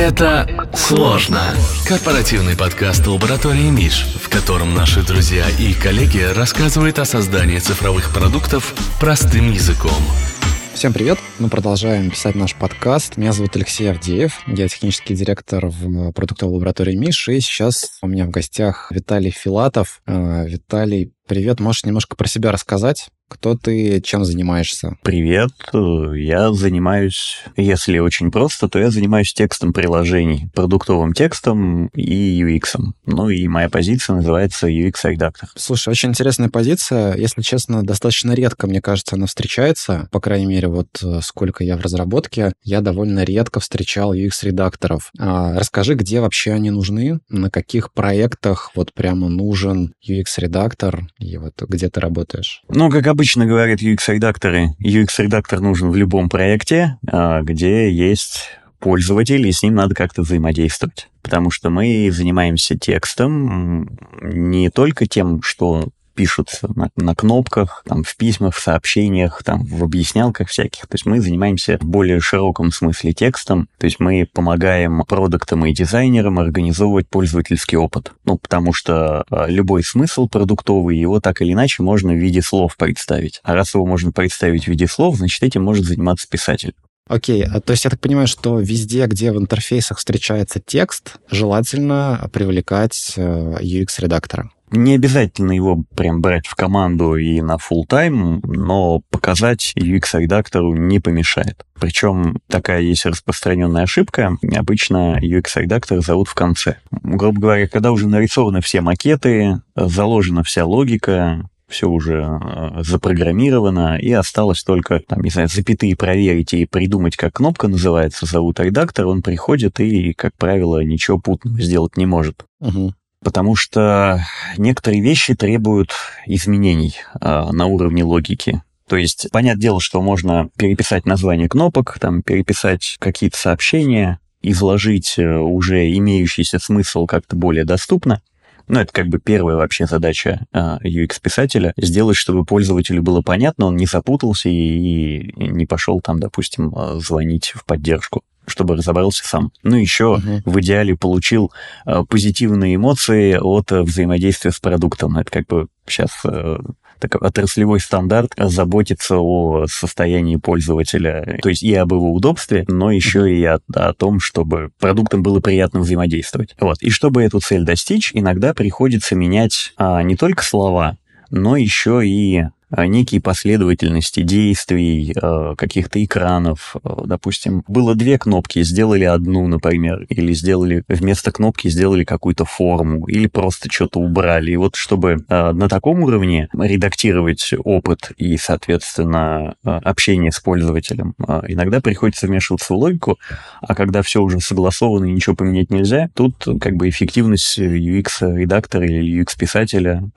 Это сложно. Корпоративный подкаст лаборатории Миш, в котором наши друзья и коллеги рассказывают о создании цифровых продуктов простым языком. Всем привет! Мы продолжаем писать наш подкаст. Меня зовут Алексей Авдеев. Я технический директор в продуктовой лаборатории Миш. И сейчас у меня в гостях Виталий Филатов. Э, Виталий, привет. Можешь немножко про себя рассказать? Кто ты, чем занимаешься? Привет, я занимаюсь, если очень просто, то я занимаюсь текстом приложений, продуктовым текстом и UX. Ну и моя позиция называется UX-редактор. Слушай, очень интересная позиция. Если честно, достаточно редко, мне кажется, она встречается. По крайней мере, вот э, сколько я в разработке, я довольно редко встречал UX-редакторов. А, расскажи, где вообще они нужны, на каких проектах вот прямо нужен UX-редактор, и вот где ты работаешь? Ну, как обычно говорят UX-редакторы, UX-редактор нужен в любом проекте, а, где есть пользователь, и с ним надо как-то взаимодействовать. Потому что мы занимаемся текстом не только тем, что пишут на, на кнопках, там, в письмах, в сообщениях, там, в объяснялках всяких. То есть мы занимаемся в более широком смысле текстом. То есть мы помогаем продуктам и дизайнерам организовывать пользовательский опыт. Ну, потому что а, любой смысл продуктовый, его так или иначе можно в виде слов представить. А раз его можно представить в виде слов, значит, этим может заниматься писатель. Окей, okay. то есть я так понимаю, что везде, где в интерфейсах встречается текст, желательно привлекать UX-редактора. Не обязательно его прям брать в команду и на full тайм но показать UX-редактору не помешает. Причем такая есть распространенная ошибка. Обычно UX-редактор зовут в конце. Грубо говоря, когда уже нарисованы все макеты, заложена вся логика, все уже э, запрограммировано, и осталось только, там, не знаю, запятые проверить и придумать, как кнопка называется, зовут редактор, он приходит и, как правило, ничего путного сделать не может. Угу потому что некоторые вещи требуют изменений э, на уровне логики. То есть, понятное дело, что можно переписать название кнопок, там, переписать какие-то сообщения, изложить э, уже имеющийся смысл как-то более доступно. Ну, это как бы первая вообще задача э, UX-писателя, сделать, чтобы пользователю было понятно, он не запутался и, и не пошел там, допустим, э, звонить в поддержку чтобы разобрался сам. Ну, еще uh-huh. в идеале получил э, позитивные эмоции от э, взаимодействия с продуктом. Это как бы сейчас э, такой отраслевой стандарт заботиться о состоянии пользователя, то есть и об его удобстве, но еще и о, о том, чтобы продуктам было приятно взаимодействовать. Вот. И чтобы эту цель достичь, иногда приходится менять а, не только слова, но еще и некие последовательности действий, а, каких-то экранов. А, допустим, было две кнопки, сделали одну, например, или сделали вместо кнопки сделали какую-то форму, или просто что-то убрали. И вот чтобы на таком уровне редактировать опыт и, соответственно, общение с пользователем, иногда приходится вмешиваться в логику, а когда все уже согласовано и ничего поменять нельзя, тут как бы эффективность UX-редактора или UX-писателя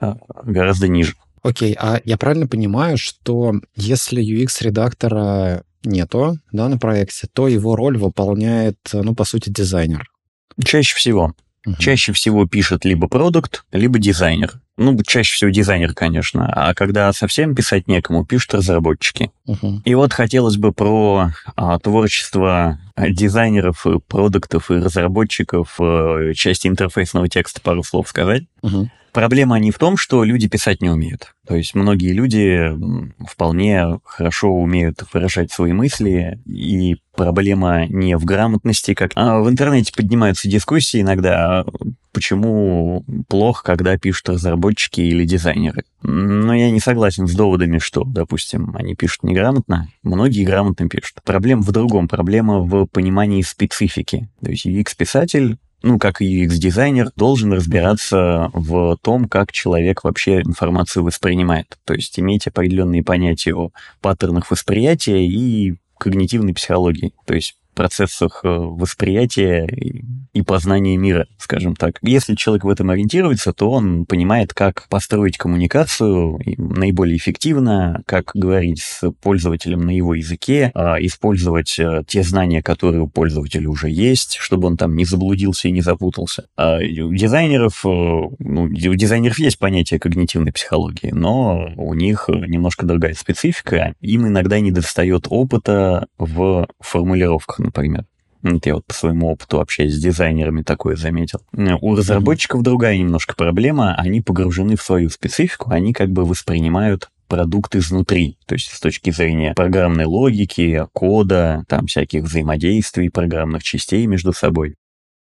гораздо ниже. Окей, а я правильно понимаю, что если UX-редактора нету да, на проекте, то его роль выполняет, ну, по сути, дизайнер? Чаще всего. Угу. Чаще всего пишет либо продукт, либо дизайнер. Ну, чаще всего дизайнер, конечно. А когда совсем писать некому, пишут разработчики. Угу. И вот хотелось бы про а, творчество дизайнеров, продуктов и разработчиков в части интерфейсного текста пару слов сказать. Угу. Проблема не в том, что люди писать не умеют. То есть многие люди вполне хорошо умеют выражать свои мысли, и проблема не в грамотности, как а в интернете поднимаются дискуссии иногда, почему плохо, когда пишут разработчики или дизайнеры. Но я не согласен с доводами, что, допустим, они пишут неграмотно. Многие грамотно пишут. Проблема в другом. Проблема в понимании специфики. То есть UX-писатель ну, как и UX-дизайнер, должен разбираться в том, как человек вообще информацию воспринимает. То есть иметь определенные понятия о паттернах восприятия и когнитивной психологии. То есть процессах э, восприятия и познания мира, скажем так. Если человек в этом ориентируется, то он понимает, как построить коммуникацию наиболее эффективно, как говорить с пользователем на его языке, а, использовать э, те знания, которые у пользователя уже есть, чтобы он там не заблудился и не запутался. А у дизайнеров, э, ну, у дизайнеров есть понятие когнитивной психологии, но у них немножко другая специфика. Им иногда не достает опыта в формулировках например. Это я вот по своему опыту общаясь с дизайнерами такое заметил. У разработчиков другая немножко проблема. Они погружены в свою специфику, они как бы воспринимают продукт изнутри, то есть с точки зрения программной логики, кода, там всяких взаимодействий, программных частей между собой.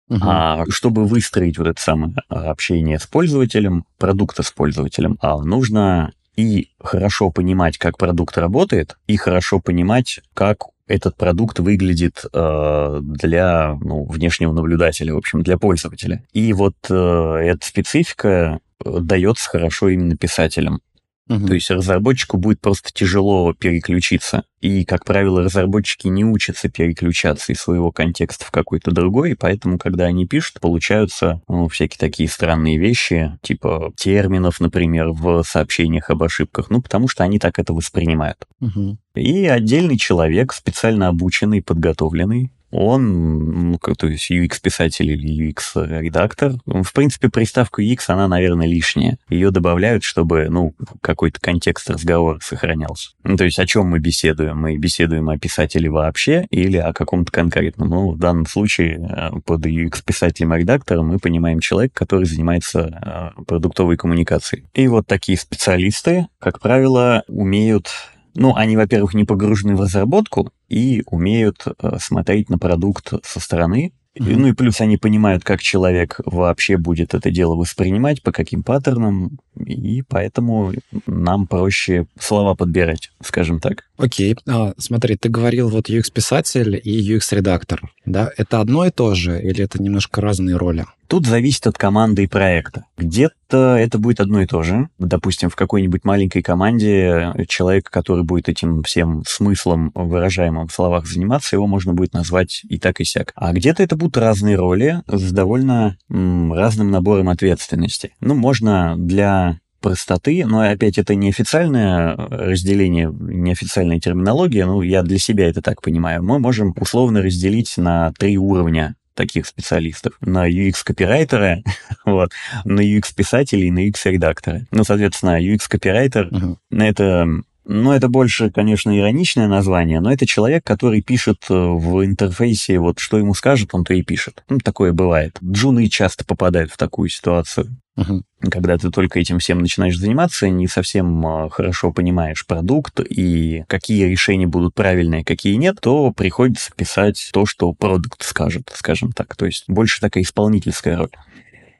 Uh-huh. А чтобы выстроить вот это самое общение с пользователем, продукта с пользователем, а нужно и хорошо понимать, как продукт работает, и хорошо понимать, как этот продукт выглядит э, для ну, внешнего наблюдателя, в общем, для пользователя. И вот э, эта специфика э, дается хорошо именно писателям. Угу. То есть разработчику будет просто тяжело переключиться. И, как правило, разработчики не учатся переключаться из своего контекста в какой-то другой, и поэтому, когда они пишут, получаются ну, всякие такие странные вещи, типа терминов, например, в сообщениях об ошибках, ну, потому что они так это воспринимают. Угу. И отдельный человек, специально обученный, подготовленный, он, то есть UX-писатель или UX-редактор. В принципе, приставка UX, она, наверное, лишняя. Ее добавляют, чтобы, ну, какой-то контекст разговора сохранялся. Ну, то есть о чем мы беседуем? Мы беседуем о писателе вообще или о каком-то конкретном? Ну, в данном случае э, под UX-писателем и редактором мы понимаем человека, который занимается э, продуктовой коммуникацией. И вот такие специалисты, как правило, умеют ну, они, во-первых, не погружены в разработку и умеют э, смотреть на продукт со стороны. Mm-hmm. Ну и плюс они понимают, как человек вообще будет это дело воспринимать, по каким паттернам, и поэтому нам проще слова подбирать, скажем так. Окей. Okay. А, смотри, ты говорил вот UX-писатель и UX-редактор, да? Это одно и то же или это немножко разные роли? Тут зависит от команды и проекта. Где-то это будет одно и то же. Допустим, в какой-нибудь маленькой команде человек, который будет этим всем смыслом, выражаемым в словах, заниматься, его можно будет назвать и так, и сяк. А где-то это будут разные роли с довольно м, разным набором ответственности. Ну, можно для простоты, но опять это неофициальное разделение, неофициальная терминология, ну, я для себя это так понимаю. Мы можем условно разделить на три уровня таких специалистов. На UX-копирайтера, вот, на UX-писателя и на UX-редактора. Ну, соответственно, UX-копирайтер uh-huh. это ну, это больше, конечно, ироничное название, но это человек, который пишет э, в интерфейсе, вот что ему скажет, он то и пишет. Ну, такое бывает. Джуны часто попадают в такую ситуацию. Угу. Когда ты только этим всем начинаешь заниматься, не совсем а, хорошо понимаешь продукт и какие решения будут правильные, какие нет, то приходится писать то, что продукт скажет, скажем так. То есть больше такая исполнительская роль.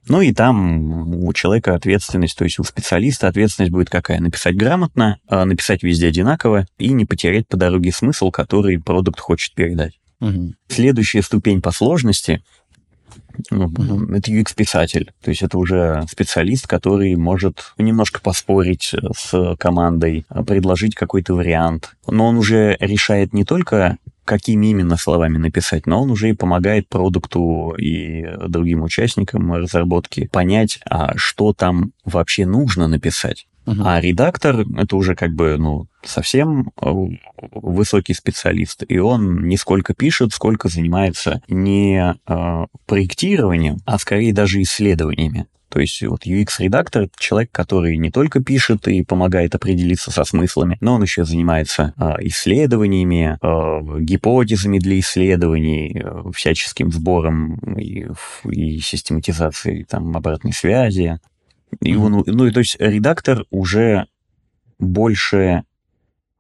Ну и там у человека ответственность, то есть у специалиста ответственность будет какая? Написать грамотно, а, написать везде одинаково и не потерять по дороге смысл, который продукт хочет передать. Угу. Следующая ступень по сложности ну, это UX-писатель. То есть это уже специалист, который может немножко поспорить с командой, предложить какой-то вариант. Но он уже решает не только какими именно словами написать, но он уже и помогает продукту и другим участникам разработки понять, а что там вообще нужно написать. Uh-huh. А редактор это уже как бы, ну, совсем э, высокий специалист. И он не сколько пишет, сколько занимается не э, проектированием, а скорее даже исследованиями. То есть вот UX-редактор — это человек, который не только пишет и помогает определиться со смыслами, но он еще занимается э, исследованиями, э, гипотезами для исследований, э, всяческим сбором и, и систематизацией там, обратной связи. И он, ну, и то есть редактор уже больше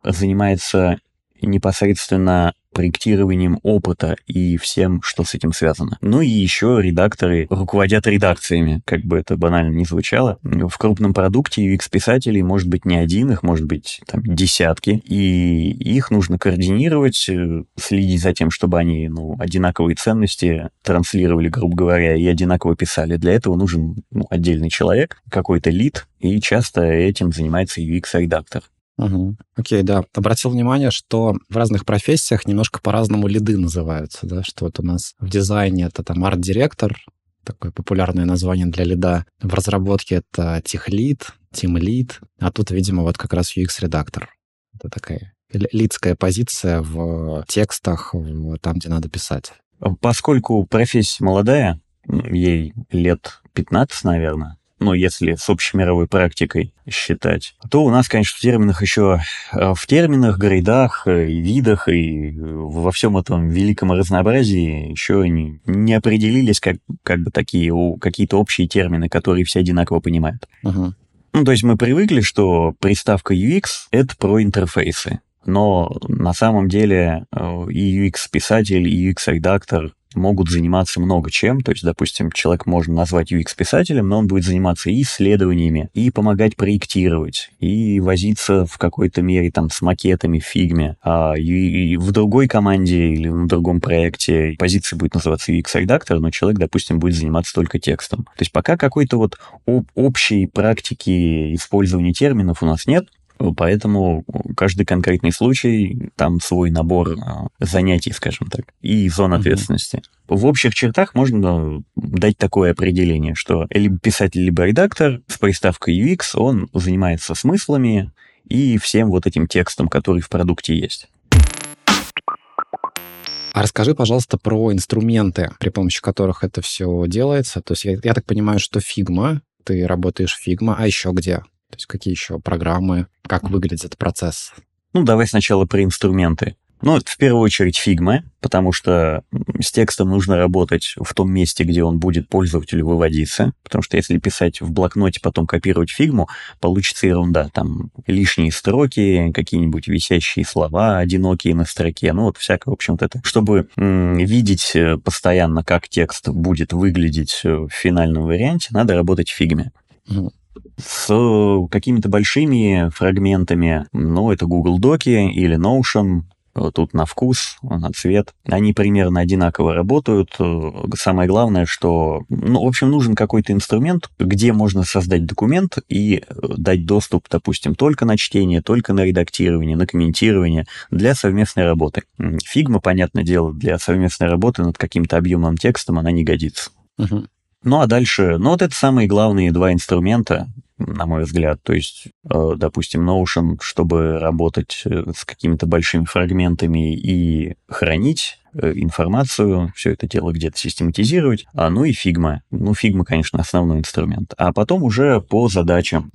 занимается непосредственно проектированием опыта и всем, что с этим связано. Ну и еще редакторы руководят редакциями, как бы это банально не звучало. В крупном продукте UX-писателей может быть не один, их может быть там десятки, и их нужно координировать, э, следить за тем, чтобы они ну, одинаковые ценности транслировали, грубо говоря, и одинаково писали. Для этого нужен ну, отдельный человек, какой-то лид, и часто этим занимается UX-редактор. Угу. Окей, да. Обратил внимание, что в разных профессиях немножко по-разному лиды называются, да, что вот у нас в дизайне это там арт-директор, такое популярное название для лида. В разработке это техлид, тимлид, а тут, видимо, вот как раз UX-редактор. Это такая лидская позиция в текстах, там, где надо писать. Поскольку профессия молодая, ей лет 15, наверное, ну, если с общемировой практикой считать, то у нас, конечно, в терминах еще, э, в терминах, грейдах, э, и видах, и во всем этом великом разнообразии еще не, не определились как, как бы такие какие-то общие термины, которые все одинаково понимают. Uh-huh. Ну, то есть мы привыкли, что приставка UX — это про интерфейсы. Но на самом деле и UX-писатель, и UX-редактор могут заниматься много чем. То есть, допустим, человек можно назвать UX-писателем, но он будет заниматься и исследованиями, и помогать проектировать, и возиться в какой-то мере там с макетами фигме. А и, и в другой команде или на другом проекте позиция будет называться UX-редактор, но человек, допустим, будет заниматься только текстом. То есть пока какой-то вот об, общей практики использования терминов у нас нет, Поэтому каждый конкретный случай, там свой набор а, занятий, скажем так, и зон ответственности. Mm-hmm. В общих чертах можно дать такое определение, что либо писатель, либо редактор с приставкой UX, он занимается смыслами и всем вот этим текстом, который в продукте есть. А расскажи, пожалуйста, про инструменты, при помощи которых это все делается. То есть я, я так понимаю, что Figma, ты работаешь в Figma, а еще где? То есть какие еще программы, как выглядит этот процесс? Ну, давай сначала про инструменты. Ну, это в первую очередь Figma, потому что с текстом нужно работать в том месте, где он будет пользователю выводиться, потому что если писать в блокноте, потом копировать фигму, получится ерунда. Там лишние строки, какие-нибудь висящие слова, одинокие на строке, ну вот всякое, в общем-то, это. Чтобы м- видеть э, постоянно, как текст будет выглядеть э, в финальном варианте, надо работать в фигме. С какими-то большими фрагментами, ну, это Google Доки или Notion, тут на вкус, на цвет. Они примерно одинаково работают. Самое главное, что, ну, в общем, нужен какой-то инструмент, где можно создать документ и дать доступ, допустим, только на чтение, только на редактирование, на комментирование для совместной работы. Фигма, понятное дело, для совместной работы над каким-то объемным текстом она не годится. Uh-huh. Ну а дальше, ну вот это самые главные два инструмента, на мой взгляд. То есть, э, допустим, Notion, чтобы работать э, с какими-то большими фрагментами и хранить э, информацию, все это дело где-то систематизировать. А, ну и Figma. Ну, Figma, конечно, основной инструмент. А потом уже по задачам.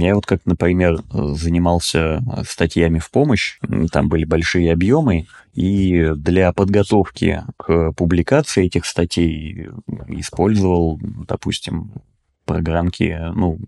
Я вот как, например, занимался статьями в помощь, там были большие объемы, и для подготовки к публикации этих статей использовал, допустим, программки, ну,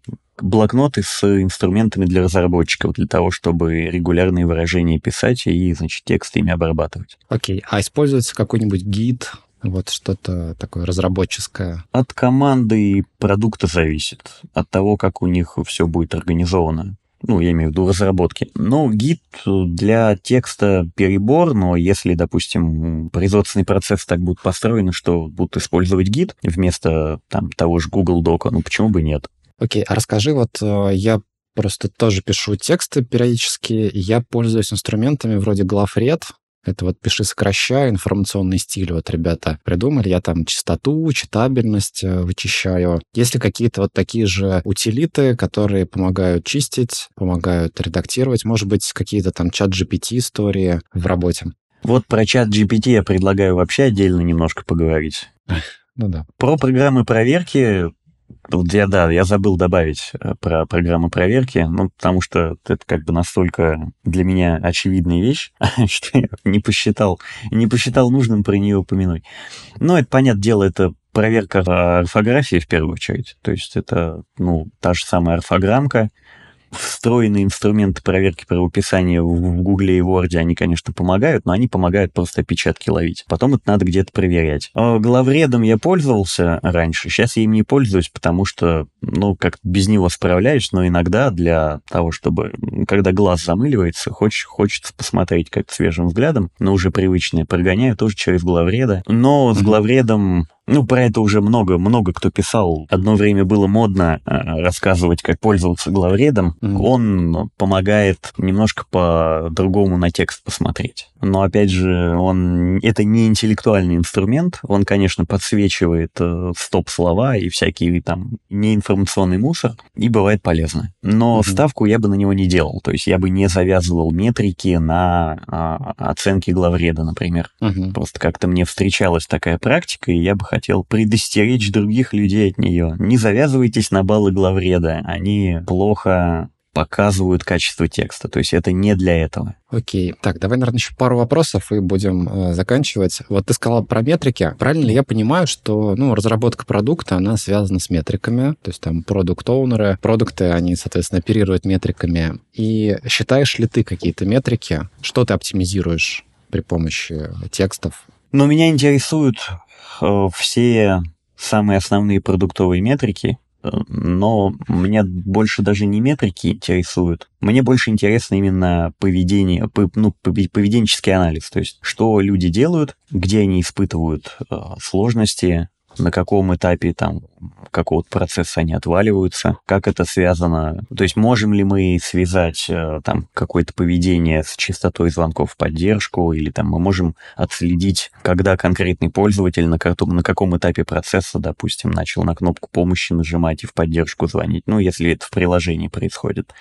блокноты с инструментами для разработчиков, для того, чтобы регулярные выражения писать и, значит, тексты ими обрабатывать. Окей, okay. а используется какой-нибудь гид, вот что-то такое разработческое? От команды и продукта зависит, от того, как у них все будет организовано ну, я имею в виду разработки. Но гид для текста перебор, но если, допустим, производственный процесс так будет построен, что будут использовать гид вместо там, того же Google Дока, ну почему бы нет? Окей, а расскажи, вот э, я просто тоже пишу тексты периодически, я пользуюсь инструментами вроде GloveRed, это вот пиши, сокращай, информационный стиль. Вот ребята придумали, я там частоту, читабельность э, вычищаю. Есть ли какие-то вот такие же утилиты, которые помогают чистить, помогают редактировать? Может быть, какие-то там чат GPT истории в работе? Вот про чат GPT я предлагаю вообще отдельно немножко поговорить. Ну да. Про программы проверки вот я, да, я забыл добавить э, про программу проверки, ну, потому что это как бы настолько для меня очевидная вещь, что я не посчитал, не посчитал нужным про нее упомянуть. Но это, понятное дело, это проверка орфографии в первую очередь. То есть это, ну, та же самая орфограммка, встроенные инструменты проверки правописания в Гугле и Word, они, конечно, помогают, но они помогают просто опечатки ловить. Потом это надо где-то проверять. А главредом я пользовался раньше, сейчас я им не пользуюсь, потому что, ну, как без него справляюсь, но иногда для того, чтобы, когда глаз замыливается, хочешь, хочется посмотреть как свежим взглядом, но уже привычное прогоняю тоже через главреда. Но с главредом ну, про это уже много, много кто писал. Одно время было модно э, рассказывать, как пользоваться главредом. Mm-hmm. Он помогает немножко по-другому на текст посмотреть. Но, опять же, он это не интеллектуальный инструмент. Он, конечно, подсвечивает э, стоп-слова и всякие там неинформационный мусор, и бывает полезно. Но mm-hmm. ставку я бы на него не делал. То есть я бы не завязывал метрики на э, оценки главреда, например. Mm-hmm. Просто как-то мне встречалась такая практика, и я бы хотел хотел предостеречь других людей от нее. Не завязывайтесь на баллы главреда, они плохо показывают качество текста. То есть это не для этого. Окей. Так, давай, наверное, еще пару вопросов и будем э, заканчивать. Вот ты сказал про метрики. Правильно ли я понимаю, что ну, разработка продукта, она связана с метриками? То есть там продукт-оунеры, продукты, они, соответственно, оперируют метриками. И считаешь ли ты какие-то метрики? Что ты оптимизируешь при помощи текстов? Ну, меня интересуют все самые основные продуктовые метрики, но мне больше даже не метрики интересуют. Мне больше интересно именно поведение, ну, поведенческий анализ, то есть что люди делают, где они испытывают э, сложности, на каком этапе там какого-то процесса они отваливаются, как это связано, то есть можем ли мы связать э, там какое-то поведение с частотой звонков в поддержку, или там мы можем отследить, когда конкретный пользователь на, каком, на каком этапе процесса, допустим, начал на кнопку помощи нажимать и в поддержку звонить, ну, если это в приложении происходит.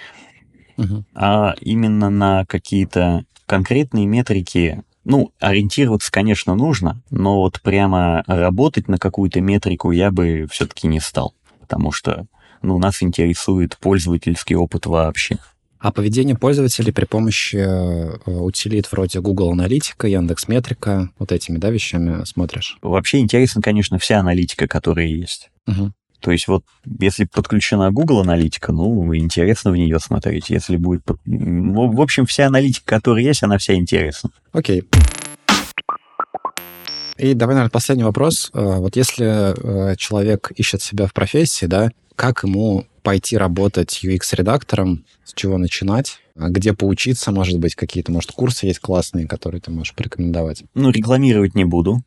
Uh-huh. А именно на какие-то конкретные метрики ну, ориентироваться, конечно, нужно, но вот прямо работать на какую-то метрику я бы все-таки не стал, потому что ну, нас интересует пользовательский опыт вообще. А поведение пользователей при помощи э, утилит вроде Google Аналитика, Яндекс Метрика, вот этими, да, вещами смотришь? Вообще интересна, конечно, вся аналитика, которая есть. Угу. То есть вот если подключена Google аналитика, ну, интересно в нее смотреть. Если будет... В общем, вся аналитика, которая есть, она вся интересна. Окей. И давай, наверное, последний вопрос. Э, вот если э, человек ищет себя в профессии, да, как ему пойти работать UX-редактором, с чего начинать, а где поучиться, может быть, какие-то, может, курсы есть классные, которые ты можешь порекомендовать? Ну, рекламировать не буду.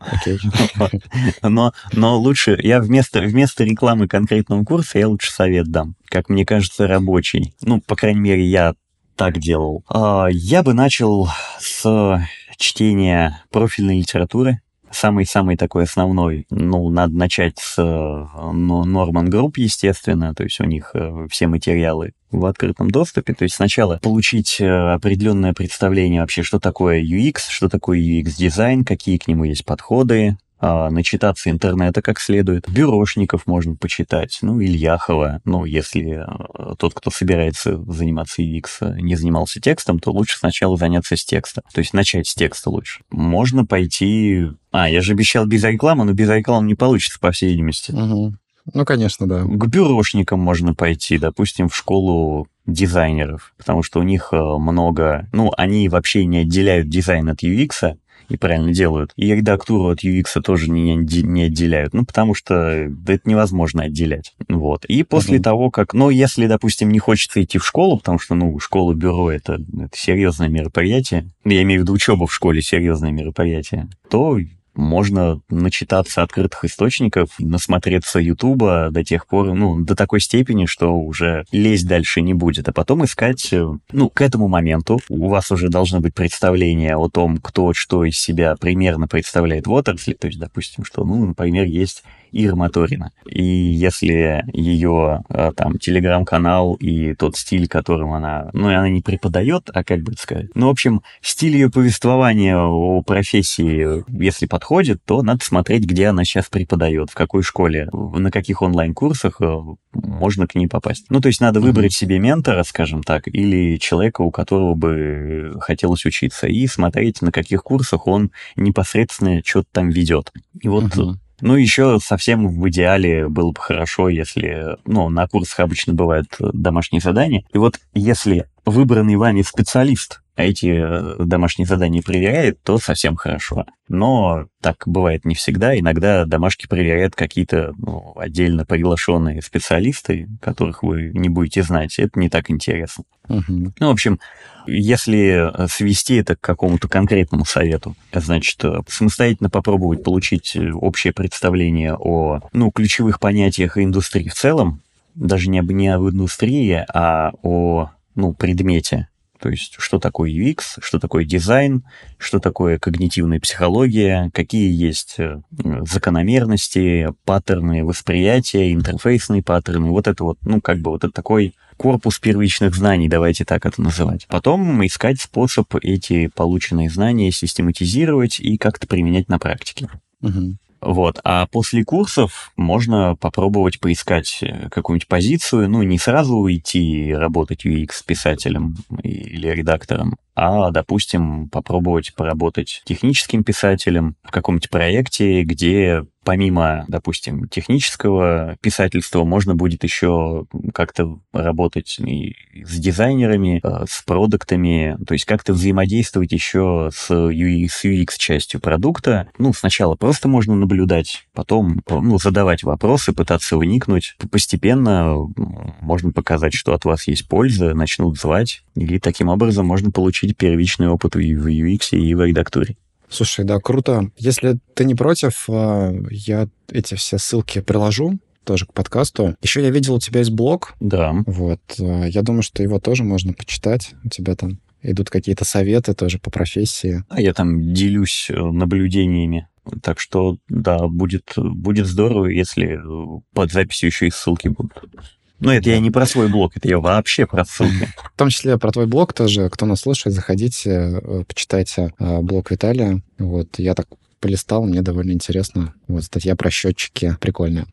Но, но лучше, я вместо, вместо рекламы конкретного курса, я лучше совет дам. Как мне кажется, рабочий. Ну, по крайней мере, я так делал. А, я бы начал с чтения профильной литературы, самый-самый такой основной, ну, надо начать с ну, Norman Group, естественно, то есть у них э, все материалы в открытом доступе. То есть сначала получить э, определенное представление вообще, что такое UX, что такое UX-дизайн, какие к нему есть подходы, а, начитаться интернета как следует. Бюрошников можно почитать, ну, Ильяхова. Ну, если а, тот, кто собирается заниматься UX, не занимался текстом, то лучше сначала заняться с текста. То есть начать с текста лучше. Можно пойти... А, я же обещал без рекламы, но без рекламы не получится, по всей видимости. Угу. Ну, конечно, да. К бюрошникам можно пойти, допустим, в школу дизайнеров, потому что у них э, много... Ну, они вообще не отделяют дизайн от UX, и правильно делают. И редактуру от UX тоже не, не отделяют, ну, потому что да, это невозможно отделять. Вот. И после uh-huh. того, как... Ну, если, допустим, не хочется идти в школу, потому что, ну, школа-бюро это, это серьезное мероприятие, я имею в виду учеба в школе серьезное мероприятие, то можно начитаться открытых источников, насмотреться Ютуба до тех пор, ну, до такой степени, что уже лезть дальше не будет, а потом искать, э, ну, к этому моменту у вас уже должно быть представление о том, кто что из себя примерно представляет в отрасли, то есть, допустим, что, ну, например, есть Ира Моторина. И если ее а, там телеграм-канал и тот стиль, которым она, ну, она не преподает, а как бы сказать, ну, в общем, стиль ее повествования о профессии, если подходит, то надо смотреть, где она сейчас преподает, в какой школе, на каких онлайн-курсах э, можно к ней попасть. Ну, то есть надо выбрать mm-hmm. себе ментора, скажем так, или человека, у которого бы хотелось учиться, и смотреть, на каких курсах он непосредственно что-то там ведет. И вот mm-hmm. Ну, еще совсем в идеале было бы хорошо, если, ну, на курсах обычно бывают домашние задания. И вот если выбранный вами специалист эти э, домашние задания проверяет, то совсем хорошо. Но так бывает не всегда. Иногда домашки проверяют какие-то ну, отдельно приглашенные специалисты, которых вы не будете знать. Это не так интересно. Угу. Ну, в общем, если свести это к какому-то конкретному совету, значит, самостоятельно попробовать получить общее представление о ну, ключевых понятиях индустрии в целом, даже не об, не об индустрии, а о ну, предмете, то есть, что такое UX, что такое дизайн, что такое когнитивная психология, какие есть э, закономерности, паттерны восприятия, интерфейсные паттерны. Вот это вот, ну, как бы вот это такой корпус первичных знаний, давайте так это называть. Потом искать способ эти полученные знания систематизировать и как-то применять на практике. Угу. Вот. А после курсов можно попробовать поискать э, какую-нибудь позицию, ну, не сразу уйти работать UX-писателем или редактором, а, допустим, попробовать поработать техническим писателем в каком-нибудь проекте, где помимо, допустим, технического писательства, можно будет еще как-то работать и с дизайнерами, э, с продуктами, то есть как-то взаимодействовать еще с UX, частью продукта. Ну, сначала просто можно наблюдать, потом ну, задавать вопросы, пытаться вникнуть. Постепенно можно показать, что от вас есть польза, начнут звать, и таким образом можно получить первичный опыт в UX и в редактуре. Слушай, да, круто. Если ты не против, а, я эти все ссылки приложу тоже к подкасту. Еще я видел, у тебя есть блог. Да. Вот. А, я думаю, что его тоже можно почитать. У тебя там идут какие-то советы тоже по профессии. А я там делюсь э, наблюдениями. Так что, да, будет, будет здорово, если э, под записью еще и ссылки будут. Ну, это я не про свой блог, это я вообще про ссылки. В том числе про твой блог тоже. Кто нас слушает, заходите, э, почитайте э, блог Виталия. Вот, я так полистал, мне довольно интересно. Вот, статья про счетчики прикольная,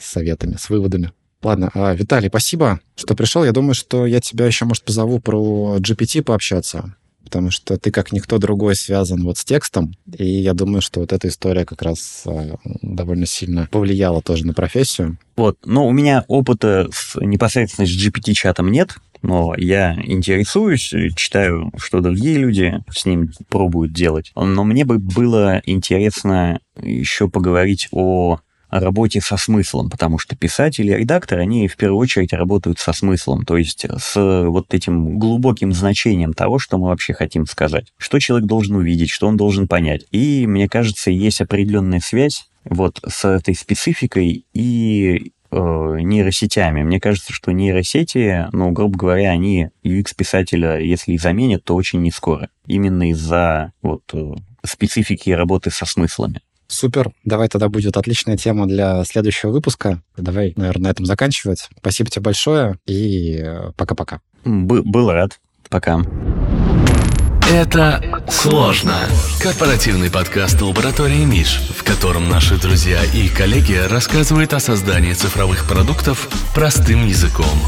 с советами, с выводами. Ладно, а, Виталий, спасибо, что пришел. Я думаю, что я тебя еще, может, позову про GPT пообщаться потому что ты как никто другой связан вот с текстом, и я думаю, что вот эта история как раз а, довольно сильно повлияла тоже на профессию. Вот, но у меня опыта с, непосредственно с GPT-чатом нет, но я интересуюсь, читаю, что другие люди с ним пробуют делать. Но мне бы было интересно еще поговорить о работе со смыслом, потому что писатели редакторы, они в первую очередь работают со смыслом, то есть с вот этим глубоким значением того, что мы вообще хотим сказать, что человек должен увидеть, что он должен понять. И, мне кажется, есть определенная связь вот с этой спецификой и э, нейросетями. Мне кажется, что нейросети, ну, грубо говоря, они UX-писателя, если и заменят, то очень не скоро. Именно из-за вот э, специфики работы со смыслами. Супер. Давай тогда будет отличная тема для следующего выпуска. Давай, наверное, на этом заканчивать. Спасибо тебе большое и э, пока-пока. Б- был рад. Пока. Это сложно. Корпоративный подкаст лаборатории Миш, в котором наши друзья и коллеги рассказывают о создании цифровых продуктов простым языком.